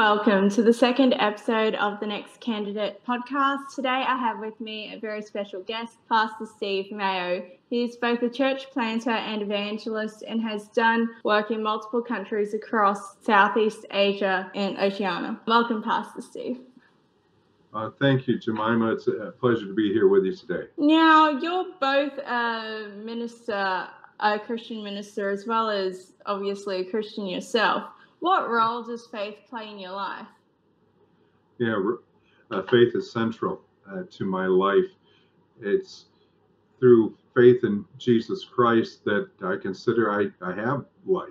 welcome to the second episode of the Next Candidate podcast. Today I have with me a very special guest, Pastor Steve Mayo. He is both a church planter and evangelist and has done work in multiple countries across Southeast Asia and Oceania. Welcome, Pastor Steve. Uh, thank you, Jemima. It's a pleasure to be here with you today. Now, you're both a minister, a Christian minister, as well as obviously a Christian yourself. What role does faith play in your life? Yeah, uh, faith is central uh, to my life. It's through faith in Jesus Christ that I consider I, I have life.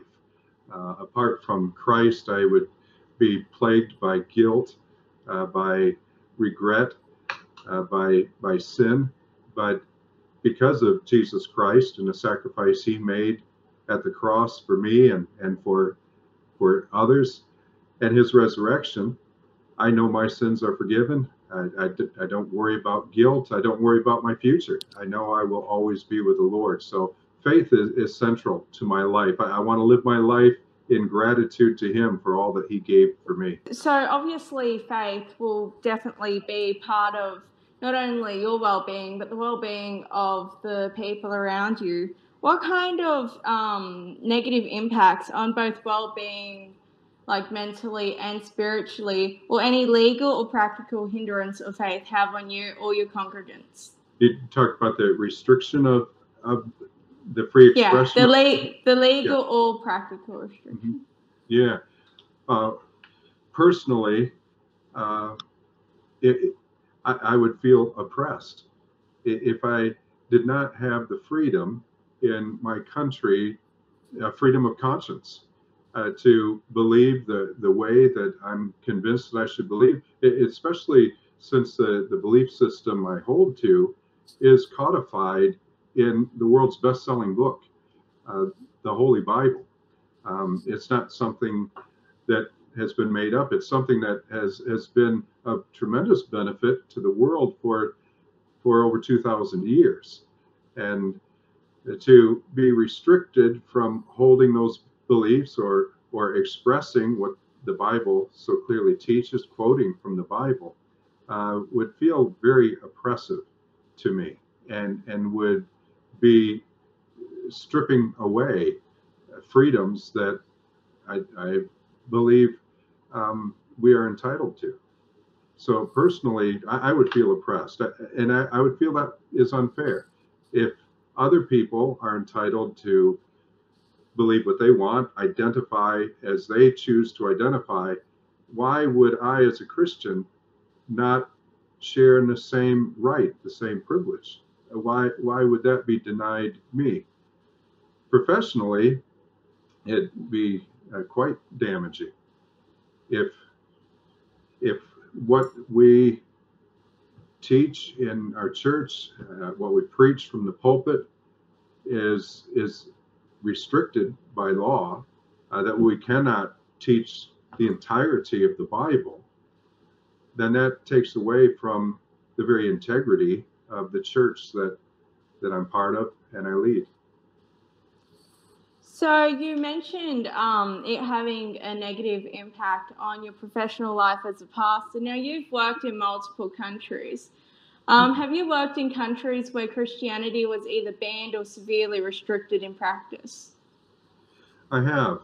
Uh, apart from Christ, I would be plagued by guilt, uh, by regret, uh, by by sin. But because of Jesus Christ and the sacrifice He made at the cross for me and and for for others and his resurrection, I know my sins are forgiven. I, I, I, don't worry about guilt. I don't worry about my future. I know I will always be with the Lord. So faith is, is central to my life. I, I want to live my life in gratitude to Him for all that He gave for me. So obviously, faith will definitely be part of not only your well-being but the well-being of the people around you. What kind of um, negative impacts on both well-being, like mentally and spiritually, or any legal or practical hindrance of faith have on you or your congregants? You talked about the restriction of, of the free expression. Yeah, the, le- the legal yeah. or practical restriction. Mm-hmm. Yeah. Uh, personally, uh, it, I, I would feel oppressed if I did not have the freedom in my country uh, freedom of conscience uh, to believe the, the way that I'm convinced that I should believe, it, especially since the, the belief system I hold to is codified in the world's best selling book, uh, the Holy Bible. Um, it's not something that has been made up, it's something that has, has been of tremendous benefit to the world for, for over 2,000 years. And to be restricted from holding those beliefs or or expressing what the Bible so clearly teaches, quoting from the Bible, uh, would feel very oppressive to me, and and would be stripping away freedoms that I, I believe um, we are entitled to. So personally, I, I would feel oppressed, and I, I would feel that is unfair. If other people are entitled to believe what they want, identify as they choose to identify. Why would I, as a Christian, not share in the same right, the same privilege? Why, why would that be denied me? Professionally, it'd be uh, quite damaging if if what we teach in our church, uh, what we preach from the pulpit, is is restricted by law. Uh, that we cannot teach the entirety of the Bible, then that takes away from the very integrity of the church that that I'm part of and I lead. So you mentioned um, it having a negative impact on your professional life as a pastor. Now you've worked in multiple countries. Um, have you worked in countries where Christianity was either banned or severely restricted in practice? I have,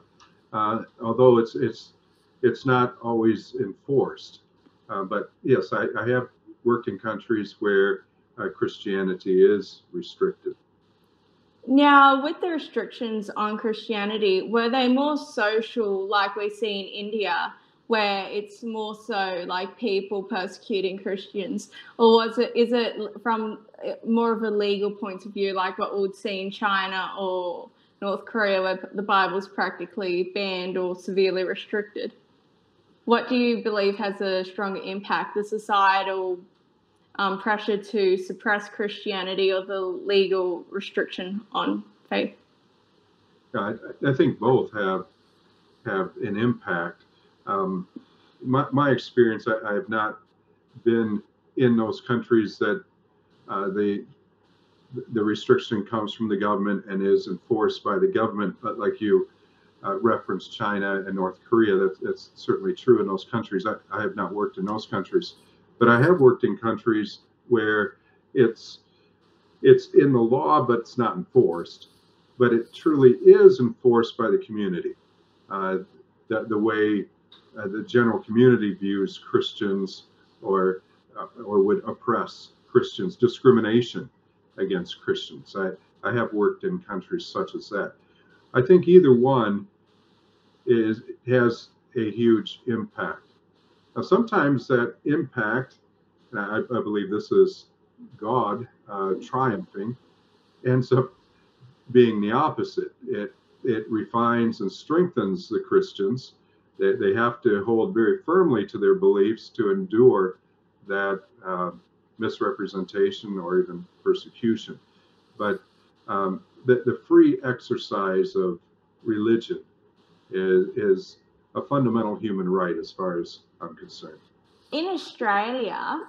uh, although it's it's it's not always enforced. Uh, but yes, I, I, have worked in countries where uh, Christianity is restricted. Now, with the restrictions on Christianity, were they more social, like we see in India, where it's more so like people persecuting Christians, or was it is it from uh, more of a legal point of view, like what we would see in China or North Korea, where the Bible's practically banned or severely restricted? What do you believe has a stronger impact, the societal um, pressure to suppress Christianity or the legal restriction on faith? I, I think both have have an impact. Um, my, my experience, I, I, have not been in those countries that uh, the the restriction comes from the government and is enforced by the government. But like you, uh, referenced China and North Korea. That's, that's certainly true in those countries. I, I have not worked in those countries, but I have worked in countries where it's it's in the law, but it's not enforced. But it truly is enforced by the community. Uh, the, the way uh, the general community views Christians or uh, or would oppress Christians, discrimination against Christians. I, I have worked in countries such as that. I think either one is has a huge impact. Now, sometimes that impact, I, I believe this is God uh, triumphing, ends up being the opposite. It it refines and strengthens the Christians. They, they have to hold very firmly to their beliefs to endure that uh, misrepresentation or even persecution. But um, the, the free exercise of religion is, is a fundamental human right as far as I'm concerned. In Australia,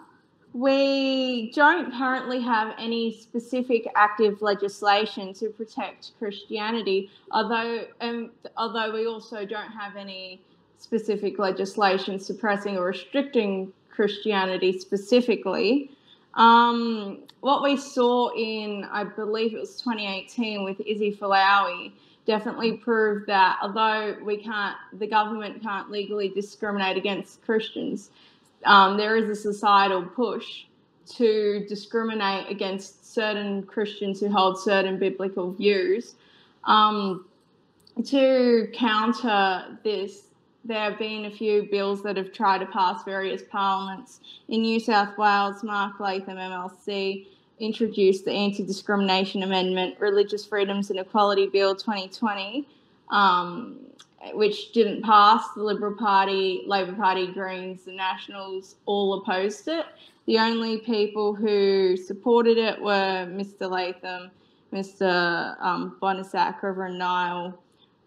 we don't currently have any specific active legislation to protect Christianity, although um, although we also don't have any specific legislation suppressing or restricting Christianity specifically. Um, what we saw in, I believe it was 2018 with Izzy Folau definitely prove that although we can't, the government can't legally discriminate against Christians, um, there is a societal push to discriminate against certain Christians who hold certain biblical views. Um, to counter this, there have been a few bills that have tried to pass various parliaments. In New South Wales, Mark Latham MLC introduced the Anti Discrimination Amendment, Religious Freedoms and Equality Bill 2020, um, which didn't pass. The Liberal Party, Labor Party, Greens, the Nationals all opposed it. The only people who supported it were Mr. Latham, Mr. Um, Banasiak, Reverend Nile,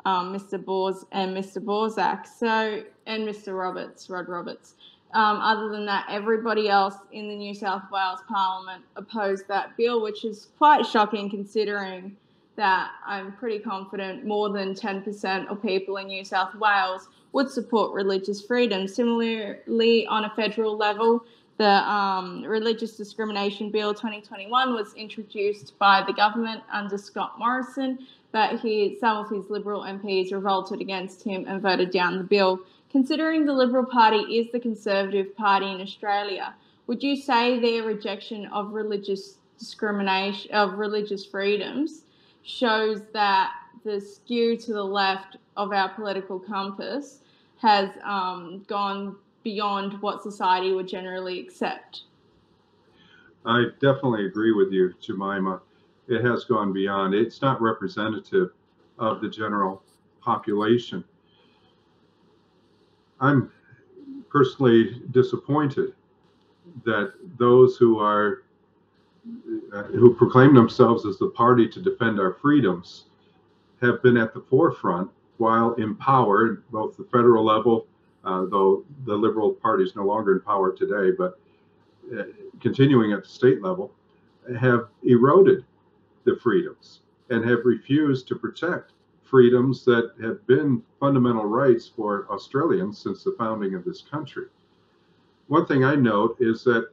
um, Mr. Bors and Mr. Borsak. So, and Mr. Roberts, Rod Roberts. Um, other than that, everybody else in the New South Wales Parliament opposed that bill, which is quite shocking considering that I'm pretty confident more than 10% of people in New South Wales would support religious freedom. Similarly, on a federal level, the um, Religious Discrimination Bill 2021 was introduced by the government under Scott Morrison, but he, some of his Liberal MPs revolted against him and voted down the bill. Considering the Liberal Party is the Conservative Party in Australia, would you say their rejection of religious discrimination, of religious freedoms, shows that the skew to the left of our political compass has um, gone beyond what society would generally accept? I definitely agree with you, Jemima. It has gone beyond. It's not representative of the general population. I'm personally disappointed that those who are uh, who proclaim themselves as the party to defend our freedoms have been at the forefront while in power, both the federal level, uh, though the Liberal Party is no longer in power today, but uh, continuing at the state level, have eroded the freedoms and have refused to protect freedoms that have been fundamental rights for Australians since the founding of this country. One thing I note is that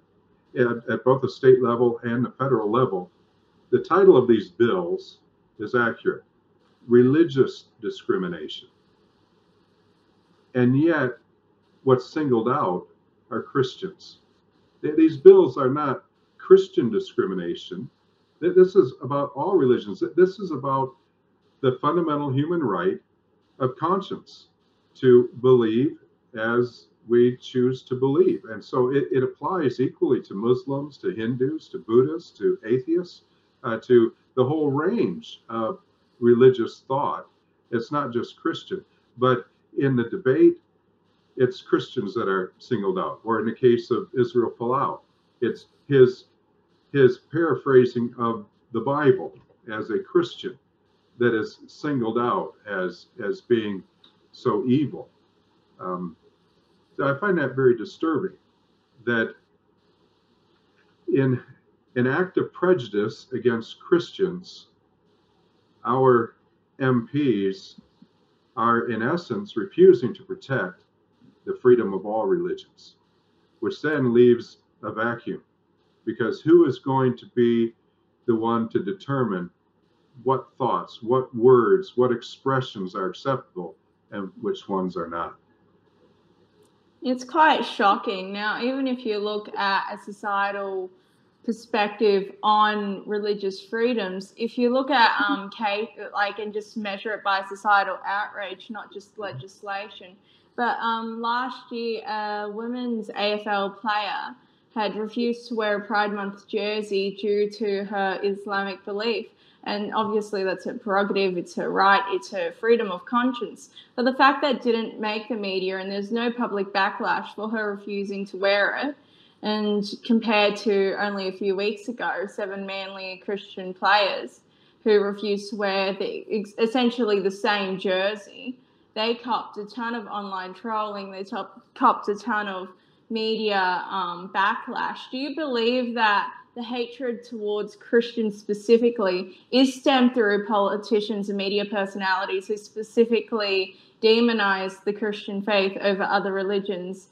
at, at both the state level and the federal level, the title of these bills is accurate religious discrimination. And yet, what's singled out are Christians. These bills are not Christian discrimination. This is about all religions. This is about the fundamental human right of conscience to believe as we choose to believe. And so it, it applies equally to Muslims, to Hindus, to Buddhists, to atheists, uh, to the whole range of religious thought. It's not just Christian, but in the debate, it's Christians that are singled out. Or in the case of Israel Folau, it's his his paraphrasing of the Bible as a Christian that is singled out as as being so evil. Um, so I find that very disturbing. That in an act of prejudice against Christians, our MPs are, in essence, refusing to protect the freedom of all religions, which then leaves a vacuum. Because who is going to be the one to determine what thoughts, what words, what expressions are acceptable and which ones are not? It's quite shocking. Now, even if you look at a societal perspective on religious freedoms, if you look at um, case, like and just measure it by societal outrage, not just legislation. But um, last year, a women's AFL player had refused to wear a Pride Month jersey due to her Islamic belief. And obviously, that's her prerogative, it's her right, it's her freedom of conscience. But the fact that didn't make the media and there's no public backlash for her refusing to wear it, and compared to only a few weeks ago, seven Manly Christian players who refused to wear the, essentially the same jersey, they copped a ton of online trolling, they top, copped a ton of media um, backlash. Do you believe that the hatred towards Christians specifically is stemmed through politicians and media personalities who specifically demonize the Christian faith over other religions,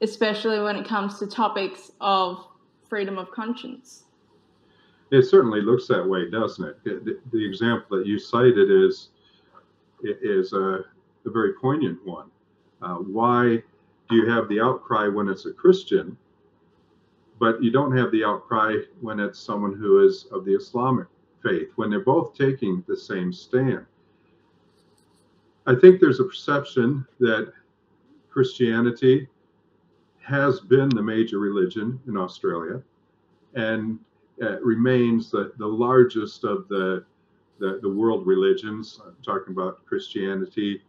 especially when it comes to topics of freedom of conscience. It certainly looks that way, doesn't it? The, the example that you cited is is a, a very poignant one. Uh, why do you have the outcry when it's a Christian but you don't have the outcry when it's someone who is of the Islamic faith, when they're both taking the same stand. I think there's a perception that Christianity has been the major religion in Australia and uh, remains the, the largest of the, the, the world religions. I'm talking about Christianity,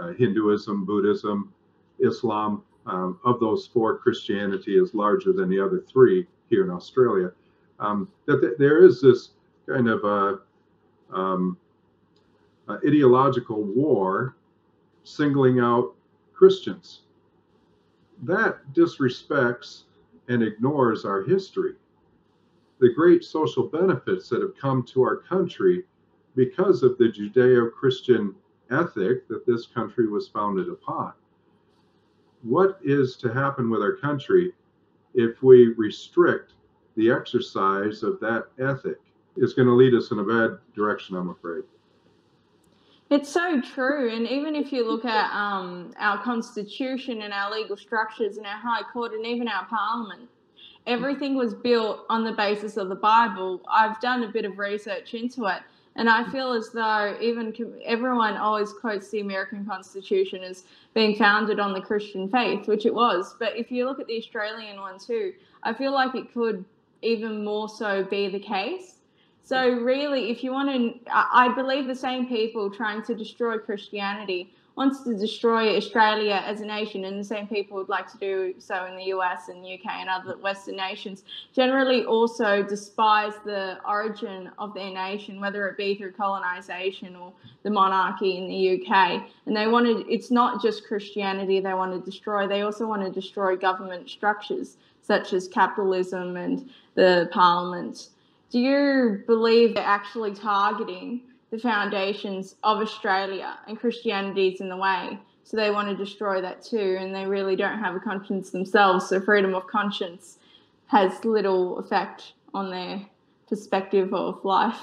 uh, Hinduism, Buddhism, Islam, um, of those four, Christianity is larger than the other three here in Australia. Um, that th- there is this kind of a, um, a ideological war singling out Christians. That disrespects and ignores our history. The great social benefits that have come to our country because of the Judeo Christian ethic that this country was founded upon what is to happen with our country if we restrict the exercise of that ethic? It's going to lead us in a bad direction, I'm afraid. It's so true. And even if you look at um, our constitution and our legal structures and our high court and even our parliament, everything was built on the basis of the Bible. I've done a bit of research into it. And I feel as though even everyone always quotes the American Constitution as being founded on the Christian faith, which it was. But if you look at the Australian one too, I feel like it could even more so be the case. So, really, if you want to, I believe the same people trying to destroy Christianity wants to destroy Australia as a nation, and the same people would like to do so in the US and UK and other Western nations, generally also despise the origin of their nation, whether it be through colonization or the monarchy in the UK. And they wanted, it's not just Christianity they want to destroy, they also want to destroy government structures such as capitalism and the parliament. Do you believe they're actually targeting? The foundations of Australia and Christianity is in the way. So they want to destroy that too, and they really don't have a conscience themselves. So freedom of conscience has little effect on their perspective of life.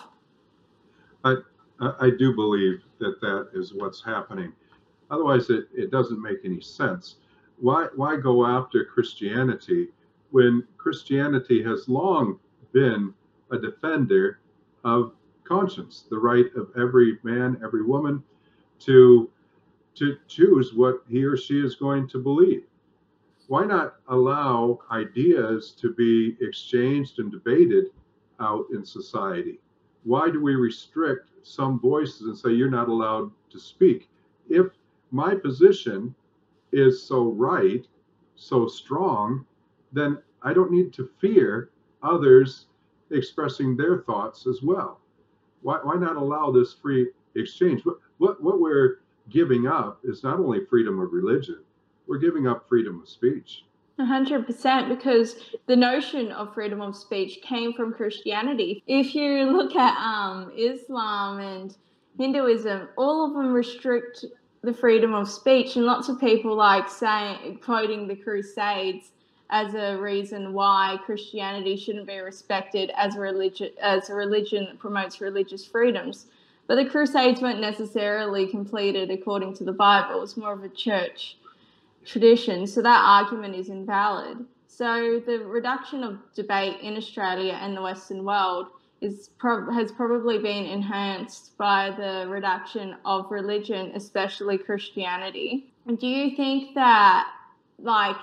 I, I do believe that that is what's happening. Otherwise, it, it doesn't make any sense. Why, why go after Christianity when Christianity has long been a defender of conscience, the right of every man, every woman to to choose what he or she is going to believe. Why not allow ideas to be exchanged and debated out in society? Why do we restrict some voices and say you're not allowed to speak? If my position is so right, so strong, then I don't need to fear others expressing their thoughts as well why, why not allow this free exchange? What, what, what we're giving up is not only freedom of religion, we're giving up freedom of speech. 100% because the notion of freedom of speech came from Christianity. If you look at um, Islam and Hinduism, all of them restrict the freedom of speech, and lots of people like saying, quoting the Crusades as a reason why Christianity shouldn't be respected as a religion as a religion that promotes religious freedoms. But the Crusades weren't necessarily completed according to the Bible. It was more of a church tradition, so that argument is invalid. So the reduction of debate in Australia and the Western world is has probably been enhanced by the reduction of religion, especially Christianity. And do you think that, like,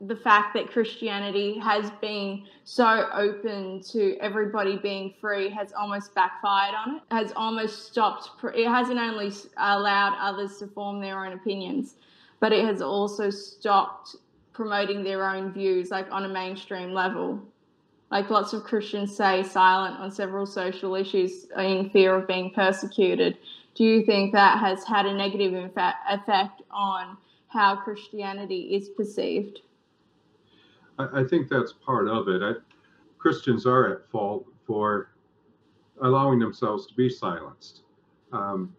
the fact that Christianity has been so open to everybody being free has almost backfired on it, has almost stopped, it hasn't only allowed others to form their own opinions, but it has also stopped promoting their own views, like on a mainstream level like lots of Christians say, silent on several social issues in fear of being persecuted. Do you think that has had a negative effect on how Christianity is perceived? I, think that's part of it. I, Christians are at fault for allowing themselves to be silenced, um,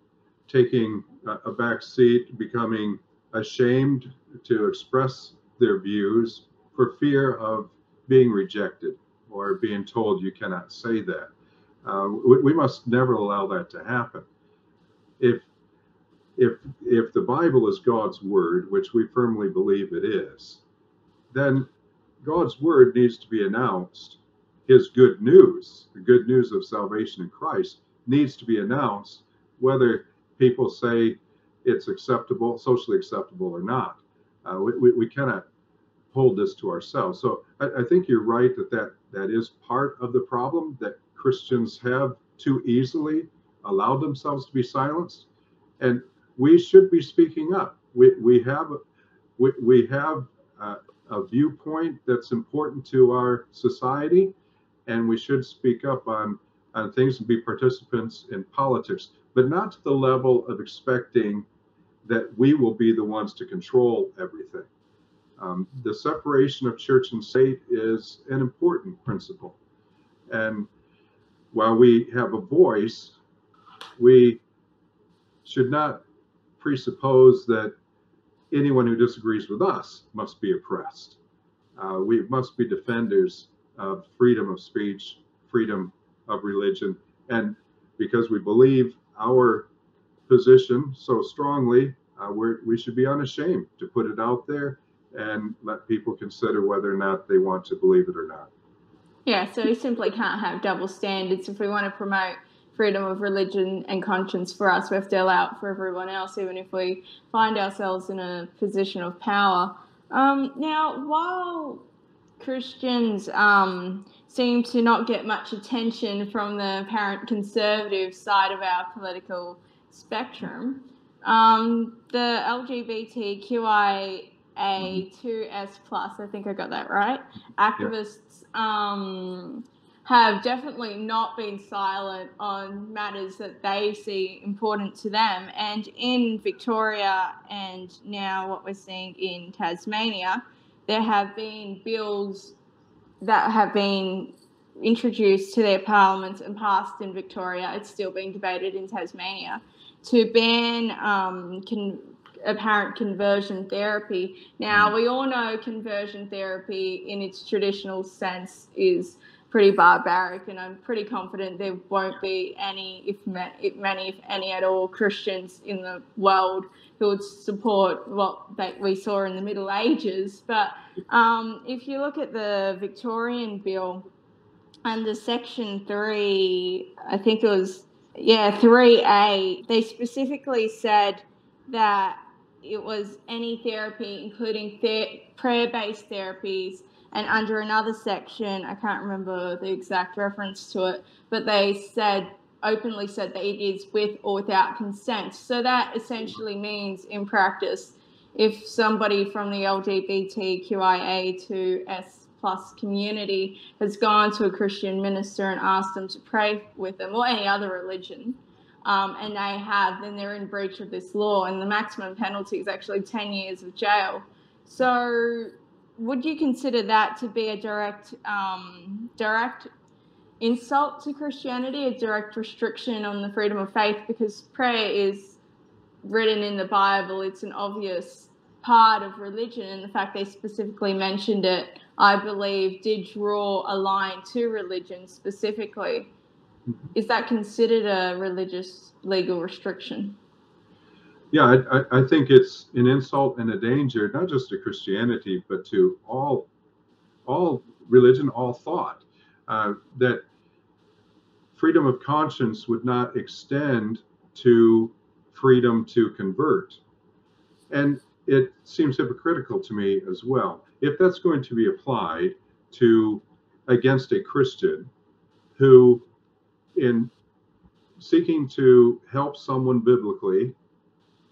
taking a, a back seat, becoming ashamed to express their views for fear of being rejected or being told you cannot say that. Uh, we, we, must never allow that to happen. If if if the Bible is God's word, which we firmly believe it is, then God's word needs to be announced. His good news, the good news of salvation in Christ, needs to be announced, whether people say it's acceptable, socially acceptable or not. Uh, we, we, we cannot hold this to ourselves. So I, I think you're right that, that that is part of the problem that Christians have too easily allowed themselves to be silenced. And we should be speaking up. We, we have we, we have uh, a viewpoint that's important to our society, and we should speak up on on things and be participants in politics, but not to the level of expecting that we will be the ones to control everything. Um, the separation of church and state is an important principle. And while we have a voice, we should not presuppose that anyone who disagrees with us must be oppressed. Uh, we must be defenders of freedom of speech, freedom of religion. And because we believe our position so strongly, uh, we should be unashamed to put it out there and let people consider whether or not they want to believe it or not. Yeah, so we simply can't have double standards. If we want to promote freedom of religion and conscience for us, we have to allow it for everyone else, even if we find ourselves in a position of power. Um, now, while Christians um, seem to not get much attention from the apparent conservative side of our political spectrum, um, the LGBTQI a 2S plus, I think I got that right. Activists um, have definitely not been silent on matters that they see important to them. And in Victoria and now what we're seeing in Tasmania, there have been bills that have been introduced to their parliaments and passed in Victoria. It's still being debated in Tasmania to ban um, con- apparent conversion therapy. Now, mm. we all know conversion therapy in its traditional sense is pretty barbaric, and I'm pretty confident there won't be any, if many, if any at all, Christians in the world who would support what we saw in the Middle Ages. But um, if you look at the Victorian bill under Section 3, I think it was, yeah, 3A, they specifically said that it was any therapy, including prayer based therapies. And under another section, I can't remember the exact reference to it, but they said, openly said that it is with or without consent. So that essentially means, in practice, if somebody from the LGBTQIA2S plus community has gone to a Christian minister and asked them to pray with them or any other religion, um, and they have, then they're in breach of this law, and the maximum penalty is actually 10 years of jail. So, would you consider that to be a direct, um, direct insult to Christianity, a direct restriction on the freedom of faith, because prayer is written in the Bible. It's an obvious part of religion, and the fact they specifically mentioned it, I believe, did draw a line to religion specifically. Is that considered a religious legal restriction? Yeah, I, I think it's an insult and a danger, not just to Christianity, but to all, all religion, all thought. Uh, that freedom of conscience would not extend to freedom to convert. And it seems hypocritical to me as well. If that's going to be applied to against a Christian who, in seeking to help someone biblically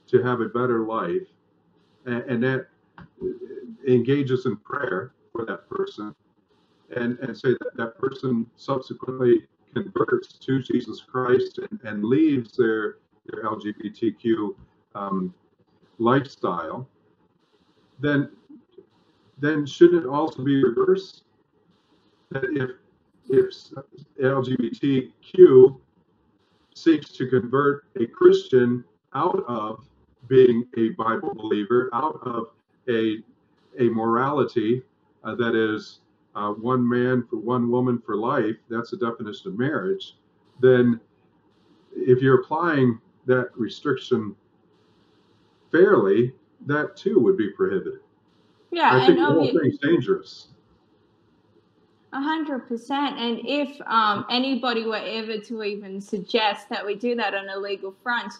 to have a better life, and, and that engages in prayer for that person, and, and say that that person subsequently converts to Jesus Christ and, and leaves their, their LGBTQ um, lifestyle, then then shouldn't it also be reversed? That if if LGBTQ seeks to convert a Christian out of being a Bible believer, out of a a morality uh, that is uh, one man for one woman for life, that's the definition of marriage, then if you're applying that restriction fairly, that too would be prohibited. Yeah, I think the whole thing's dangerous. A hundred percent. And if um, anybody were ever to even suggest that we do that on a legal front,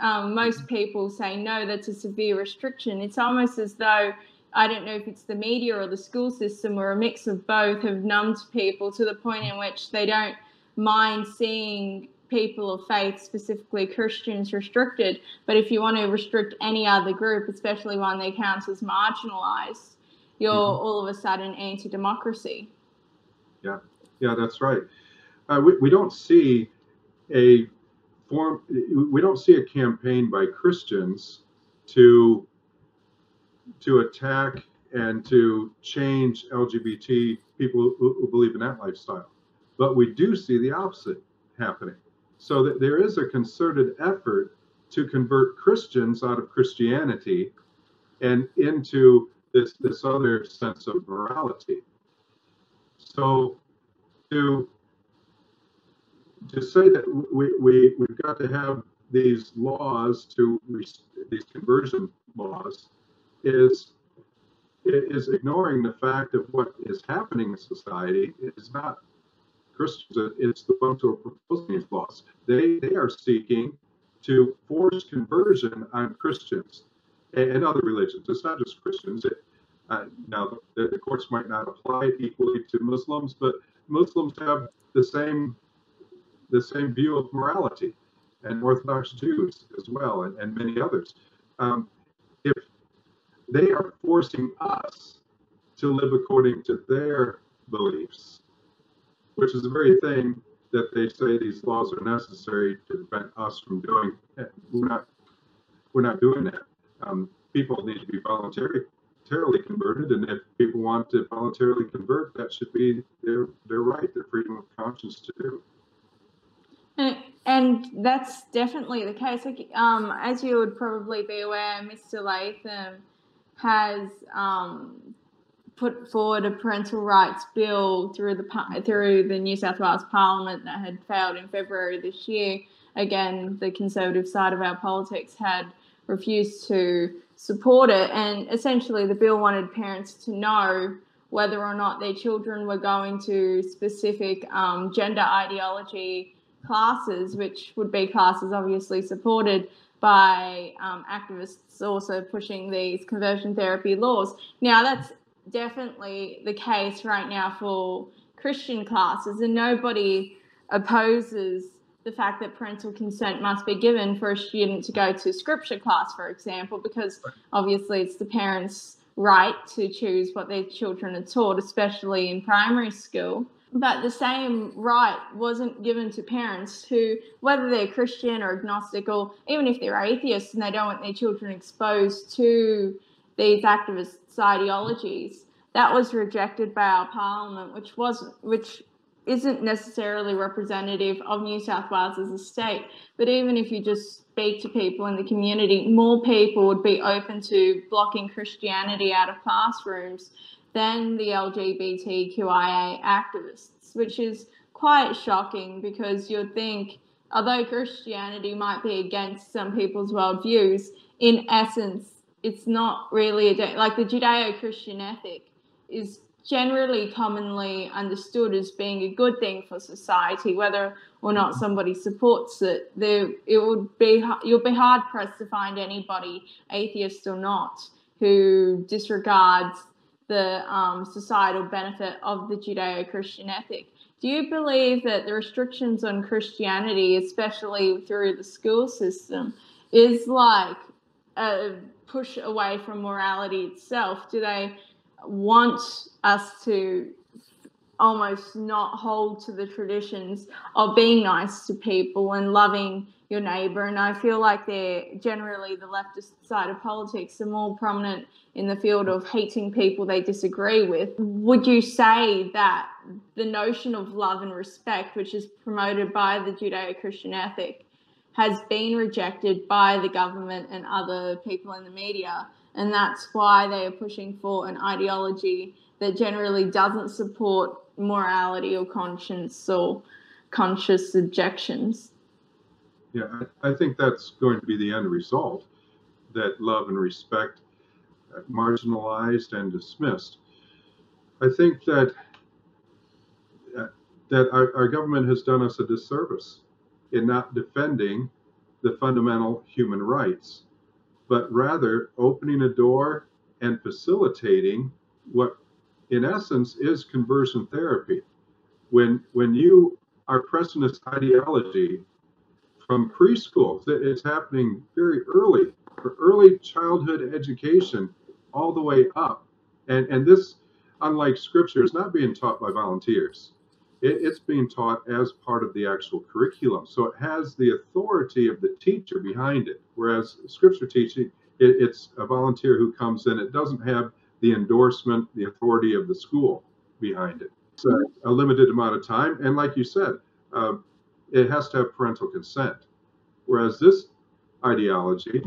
um, most people say no, that's a severe restriction. It's almost as though I don't know if it's the media or the school system or a mix of both have numbed people to the point in which they don't mind seeing people of faith, specifically Christians, restricted. But if you want to restrict any other group, especially one that counts as marginalized, you're mm-hmm. all of a sudden anti democracy. Yeah, yeah, that's right. Uh, we, we don't see a form, we don't see a campaign by Christians to to attack and to change LGBT people who, believe in that lifestyle. But we do see the opposite happening. So that there is a concerted effort to convert Christians out of Christianity and into this this other sense of morality. So to to say that we, we we've got to have these laws to these conversion laws is is ignoring the fact of what is happening in society. It is not Christians, it's the ones who are proposing these laws. They they are seeking to force conversion on Christians and, other religions. It's not just Christians. It, uh, now, the, the courts might not apply equally to Muslims, but Muslims have the same the same view of morality, and Orthodox Jews as well, and, and many others. Um, if they are forcing us to live according to their beliefs, which is the very thing that they say these laws are necessary to prevent us from doing. We're not, we're not doing that. Um, people need to be voluntarily converted, and if people want to voluntarily convert, that should be their their right, their freedom of conscience to do. And, that's definitely the case. Um, as you would probably be aware, Mr. Latham has um, put forward a parental rights bill through the through the New South Wales Parliament that had failed in February this year. Again, the conservative side of our politics had refused to support it, and essentially the bill wanted parents to know whether or not their children were going to specific um, gender ideology classes, which would be classes obviously supported by um, activists also pushing these conversion therapy laws. Now, that's definitely the case right now for Christian classes, and nobody opposes the fact that parental consent must be given for a student to go to scripture class, for example, because obviously it's the parents' right to choose what their children are taught, especially in primary school but the same right wasn't given to parents who, whether they're Christian or agnostic, or even if they're atheists and they don't want their children exposed to these activist ideologies, that was rejected by our parliament, which was which isn't necessarily representative of New South Wales as a state, but even if you just speak to people in the community, more people would be open to blocking Christianity out of classrooms than the LGBTQIA activists, which is quite shocking because you'd think, although Christianity might be against some people's worldviews, in essence, it's not really a like the Judeo Christian ethic is generally commonly understood as being a good thing for society, whether or not somebody supports it. There, it would be you'll be hard pressed to find anybody, atheist or not, who disregards the um, societal benefit of the Judeo-Christian ethic. Do you believe that the restrictions on Christianity, especially through the school system, is like a push away from morality itself? Do they want us to almost not hold to the traditions of being nice to people and loving your neighbor. And I feel like they're generally the leftist side of politics are more prominent in the field of hating people they disagree with. Would you say that the notion of love and respect, which is promoted by the Judeo Christian ethic, has been rejected by the government and other people in the media? And that's why they are pushing for an ideology that generally doesn't support morality or conscience or conscious objections. Yeah, I, I think that's going to be the end result that love and respect marginalized and dismissed. I think that uh, that our, our government has done us a disservice in not defending the fundamental human rights but rather opening a door and facilitating what in essence is conversion therapy when when you are pressing this ideology from preschool it's happening very early for early childhood education all the way up and and this unlike scripture is not being taught by volunteers it, it's being taught as part of the actual curriculum. So it has the authority of the teacher behind it. Whereas scripture teaching, it, it's a volunteer who comes in. It doesn't have the endorsement, the authority of the school behind it. It's a, a limited amount of time. And like you said, uh, it has to have parental consent. Whereas this ideology,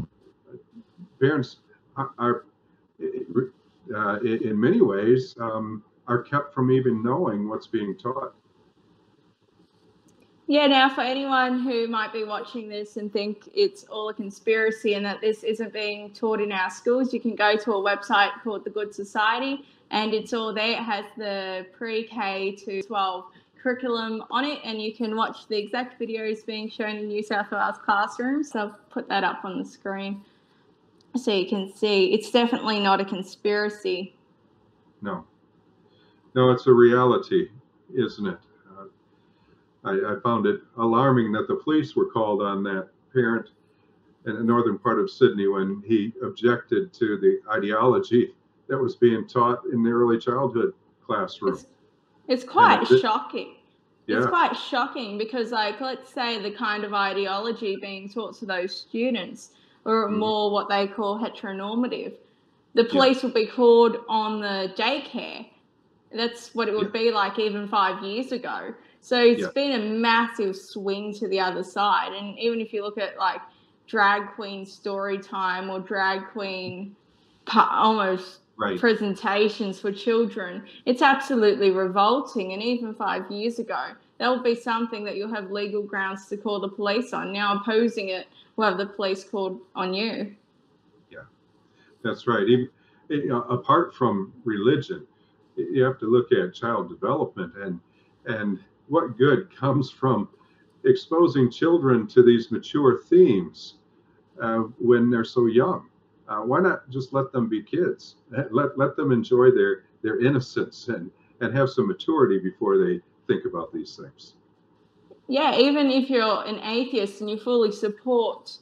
parents are, uh, in many ways, um, are kept from even knowing what's being taught. Yeah, now for anyone who might be watching this and think it's all a conspiracy and that this isn't being taught in our schools, you can go to a website called The Good Society and it's all there. It has the pre K to 12 curriculum on it and you can watch the exact videos being shown in New South Wales classrooms. So I've put that up on the screen so you can see. It's definitely not a conspiracy. No. No, it's a reality, isn't it? Uh, I, I, found it alarming that the police were called on that parent in the northern part of Sydney when he objected to the ideology that was being taught in the early childhood classroom. It's, it's quite shocking. Yeah. It's quite shocking because, like, let's say the kind of ideology being taught to those students are mm. more what they call heteronormative. The police yeah. would be called on the daycare. That's what it would yeah. be like even five years ago. So it's yeah. been a massive swing to the other side. And even if you look at like drag queen story time or drag queen almost right. presentations for children, it's absolutely revolting. And even five years ago, that would be something that you'll have legal grounds to call the police on. Now opposing it, will have the police called on you. Yeah, that's right. Even, you know, apart from religion, you have to look at child development and and what good comes from exposing children to these mature themes uh, when they're so young? Uh, why not just let them be kids? Let, let them enjoy their, their innocence and, and have some maturity before they think about these things. Yeah, even if you're an atheist and you fully support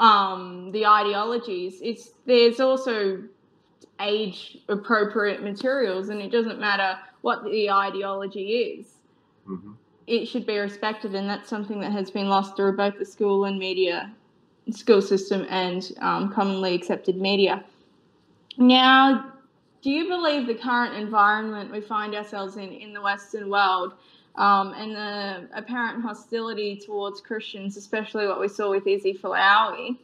um, the ideologies, it's there's also age appropriate materials, and it doesn't matter what the ideology is mm-hmm. it should be respected, and that's something that has been lost through both the school and media, school system, and um, commonly accepted media. Now, do you believe the current environment we find ourselves in in the Western world um, and the apparent hostility towards Christians, especially what we saw with Izzy Folau.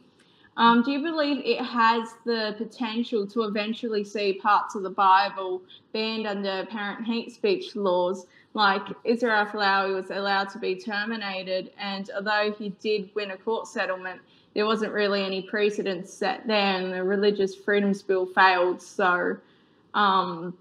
Um, do you believe it has the potential to eventually see parts of the Bible banned under apparent hate speech laws? Like Israel Folau was allowed to be terminated, and although he did win a court settlement, there wasn't really any precedent set there, and the Religious Freedoms Bill failed. So um,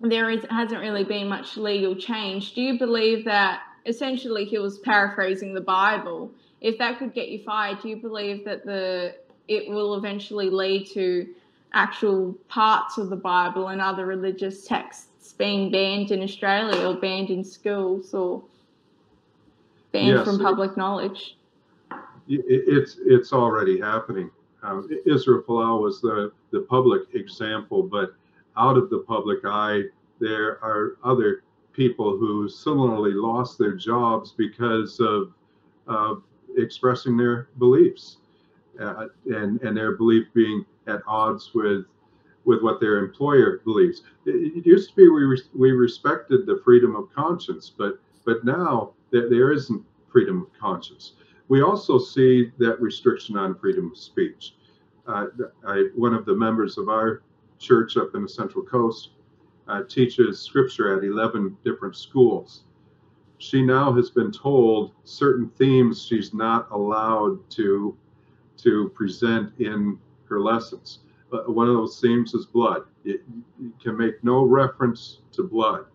there is, hasn't really been much legal change. Do you believe that essentially he was paraphrasing the Bible? If that could get you fired, do you believe that the it will eventually lead to actual parts of the Bible and other religious texts being banned in Australia or banned in schools or banned yes, from public knowledge? It's it's already happening. Um, Israel Folau was the, the public example, but out of the public eye, there are other people who similarly lost their jobs because of, of expressing their beliefs uh, and, and their belief being at odds with with what their employer believes. It, used to be we, we respected the freedom of conscience, but but now there, there isn't freedom of conscience. We also see that restriction on freedom of speech. Uh, I, one of the members of our church up in the Central Coast uh, teaches scripture at 11 different schools. She now has been told certain themes she's not allowed to to present in her lessons. Uh, one of those themes is blood. It, you can make no reference to blood.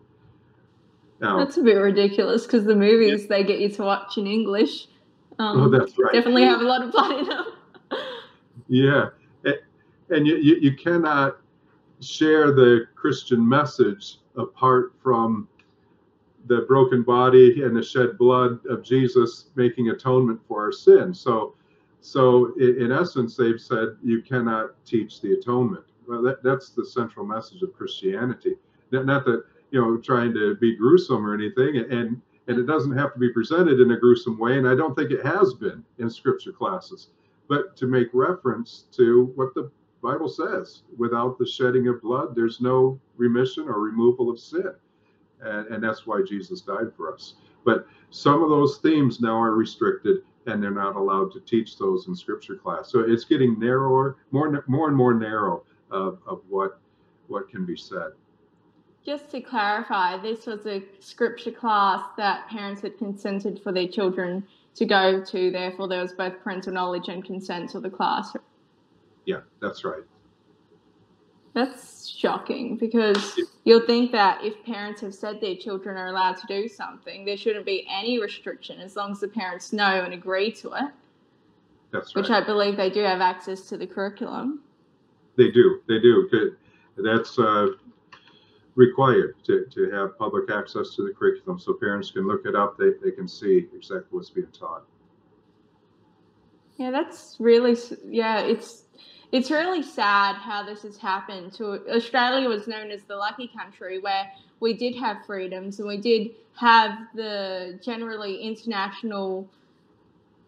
Now, that's a bit ridiculous because the movies yeah. they get you to watch in English um, oh, that's right. definitely have a lot of blood in them. yeah, and you, you, you cannot share the Christian message apart from the broken body and the shed blood of Jesus making atonement for our sin. So, so in essence, they've said you cannot teach the atonement. Well, that, that's the central message of Christianity. Not that you know trying to be gruesome or anything, and and it doesn't have to be presented in a gruesome way, and I don't think it has been in scripture classes, but to make reference to what the Bible says, without the shedding of blood, there's no remission or removal of sin. And, and that's why Jesus died for us. But some of those themes now are restricted and they're not allowed to teach those in scripture class. So it's getting narrower, more, more and more narrow of, of what, what can be said. Just to clarify, this was a scripture class that parents had consented for their children to go to. Therefore, there was both parental knowledge and consent to the class. Yeah, that's right. That's shocking because you'll think that if parents have said their children are allowed to do something, there shouldn't be any restriction as long as the parents know and agree to it. That's right. Which I believe they do have access to the curriculum. They do. They do. That's uh, required to, to have public access to the curriculum so parents can look it up. They, they can see exactly what's being taught. Yeah, that's really, yeah, it's it's really sad how this has happened to Australia was known as the lucky country where we did have freedoms and we did have the generally international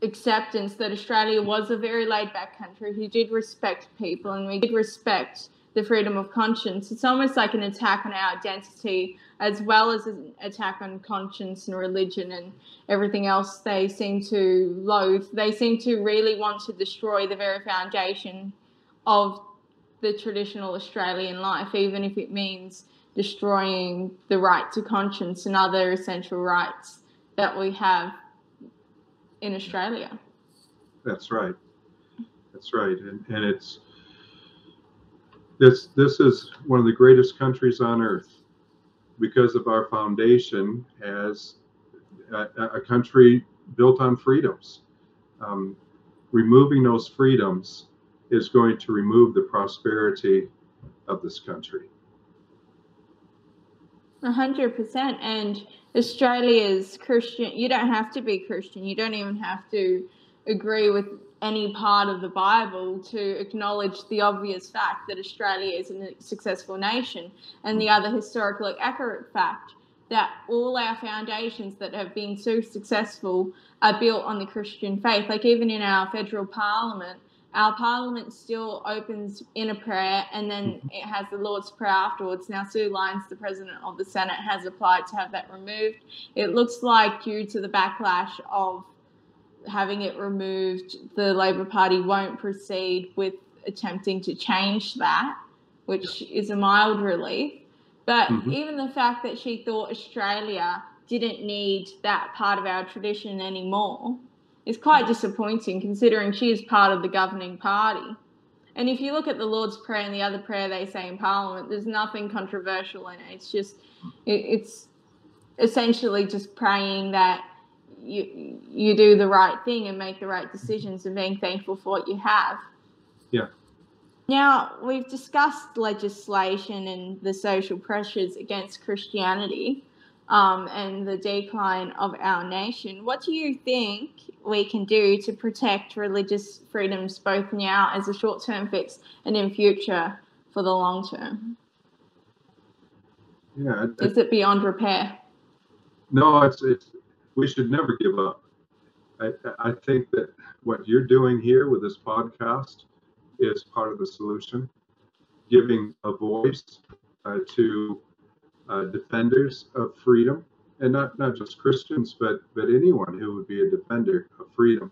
acceptance that Australia was a very laid back country who did respect people and we did respect the freedom of conscience. It's almost like an attack on our identity as well as an attack on conscience and religion and everything else they seem to loathe. They seem to really want to destroy the very foundation of the traditional Australian life, even if it means destroying the right to conscience and other essential rights that we have in Australia. That's right. That's right. And, and it's this this is one of the greatest countries on earth because of our foundation as a, a country built on freedoms. Um, removing those freedoms is going to remove the prosperity of this country. A hundred percent. And Australia's Christian. You don't have to be Christian. You don't even have to agree with any part of the Bible to acknowledge the obvious fact that Australia is a successful nation, and the other historically accurate fact that all our foundations that have been so successful are built on the Christian faith. Like even in our federal parliament, our parliament still opens in a prayer and then it has the Lord's Prayer afterwards. Now, Sue Lines, the president of the Senate, has applied to have that removed. It looks like, due to the backlash of having it removed, the Labor Party won't proceed with attempting to change that, which is a mild relief. But mm-hmm. even the fact that she thought Australia didn't need that part of our tradition anymore is quite disappointing considering she is part of the governing party. And if you look at the Lord's Prayer and the other prayer they say in Parliament, there's nothing controversial in it. It's just, it's essentially just praying that you you do the right thing and make the right decisions and being thankful for what you have. Yeah. Now, we've discussed legislation and the social pressures against Christianity um, and the decline of our nation. What do you think we can do to protect religious freedoms both now as a short term fix and in future for the long term? Yeah. Is it beyond repair? No, it's, it's we should never give up. I, I think that what you're doing here with this podcast is part of the solution, giving a voice uh, to uh, defenders of freedom, and not, not just Christians, but, but anyone who would be a defender of freedom.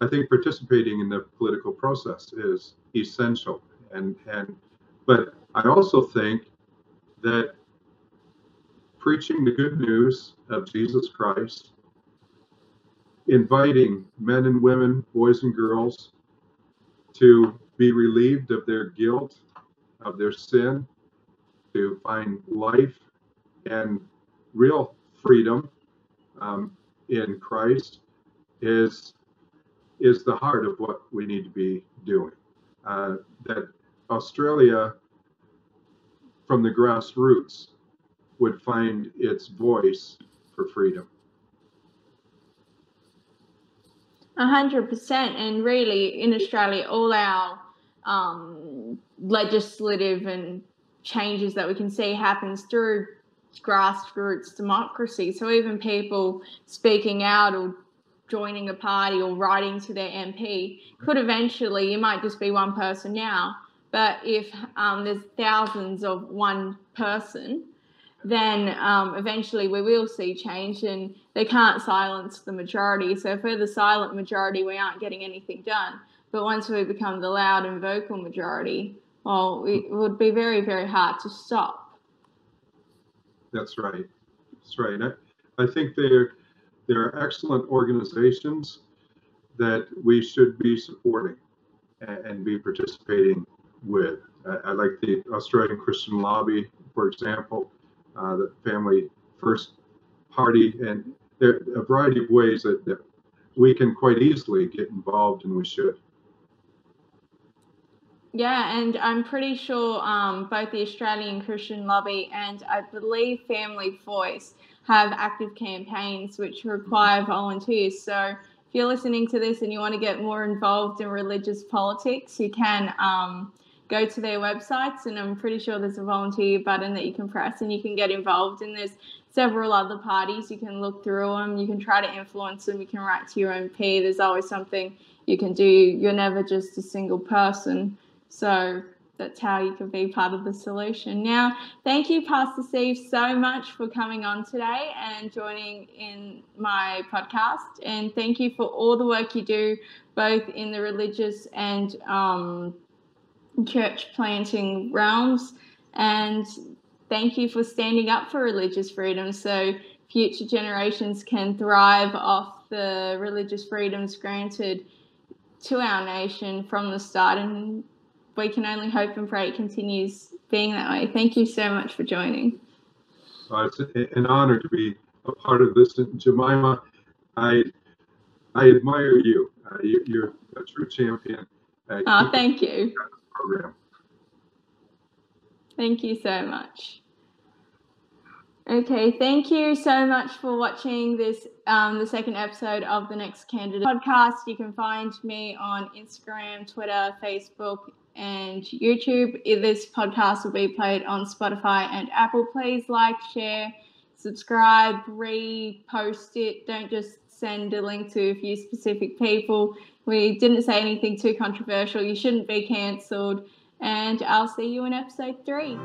I think participating in the political process is essential. And, and but I also think that preaching the good news of Jesus Christ, inviting men and women, boys and girls, to be relieved of their guilt, of their sin, to find life and real freedom um, in Christ is is the heart of what we need to be doing. Uh, that Australia, from the grassroots, would find its voice for freedom. A hundred percent, and really, in Australia, all our um, legislative and changes that we can see happens through grassroots democracy. So even people speaking out or joining a party or writing to their MP could eventually, you might just be one person now, but if um, there's thousands of one person, then um, eventually we will see change and they can't silence the majority. So if we're the silent majority, we aren't getting anything done. But once we become the loud and vocal majority, well, it would be very, very hard to stop. That's right. That's right. I, I think there are excellent organizations that we should be supporting and, and be participating with. I, I, like the Australian Christian Lobby, for example, uh, the Family First Party, and there are a variety of ways that, that we can quite easily get involved, and we should. Yeah, and I'm pretty sure um, both the Australian Christian Lobby and I believe Family Voice have active campaigns which require volunteers. So if you're listening to this and you want to get more involved in religious politics, you can um, go to their websites, and I'm pretty sure there's a volunteer button that you can press and you can get involved. And there's several other parties. You can look through them, you can try to influence them, you can write to your MP. There's always something you can do. You're never just a single person. So that's how you can be part of the solution. Now, thank you, Pastor Steve, so much for coming on today and joining in my podcast. And thank you for all the work you do, both in the religious and um, church planting realms. And thank you for standing up for religious freedom so future generations can thrive off the religious freedoms granted to our nation from the start and we can only hope and pray it continues being that way. Thank you so much for joining. Uh, it's an honor to be a part of this. And Jemima, I I admire you. Uh, you are a true champion. Uh, oh, thank you. Program. Thank you so much. Okay, thank you so much for watching this, um, the second episode of the Next Candidate podcast. You can find me on Instagram, Twitter, Facebook, and YouTube. This podcast will be played on Spotify and Apple. Please like, share, subscribe, repost it. Don't just send a link to a few specific people. We didn't say anything too controversial. You shouldn't be cancelled. And I'll see you in episode three.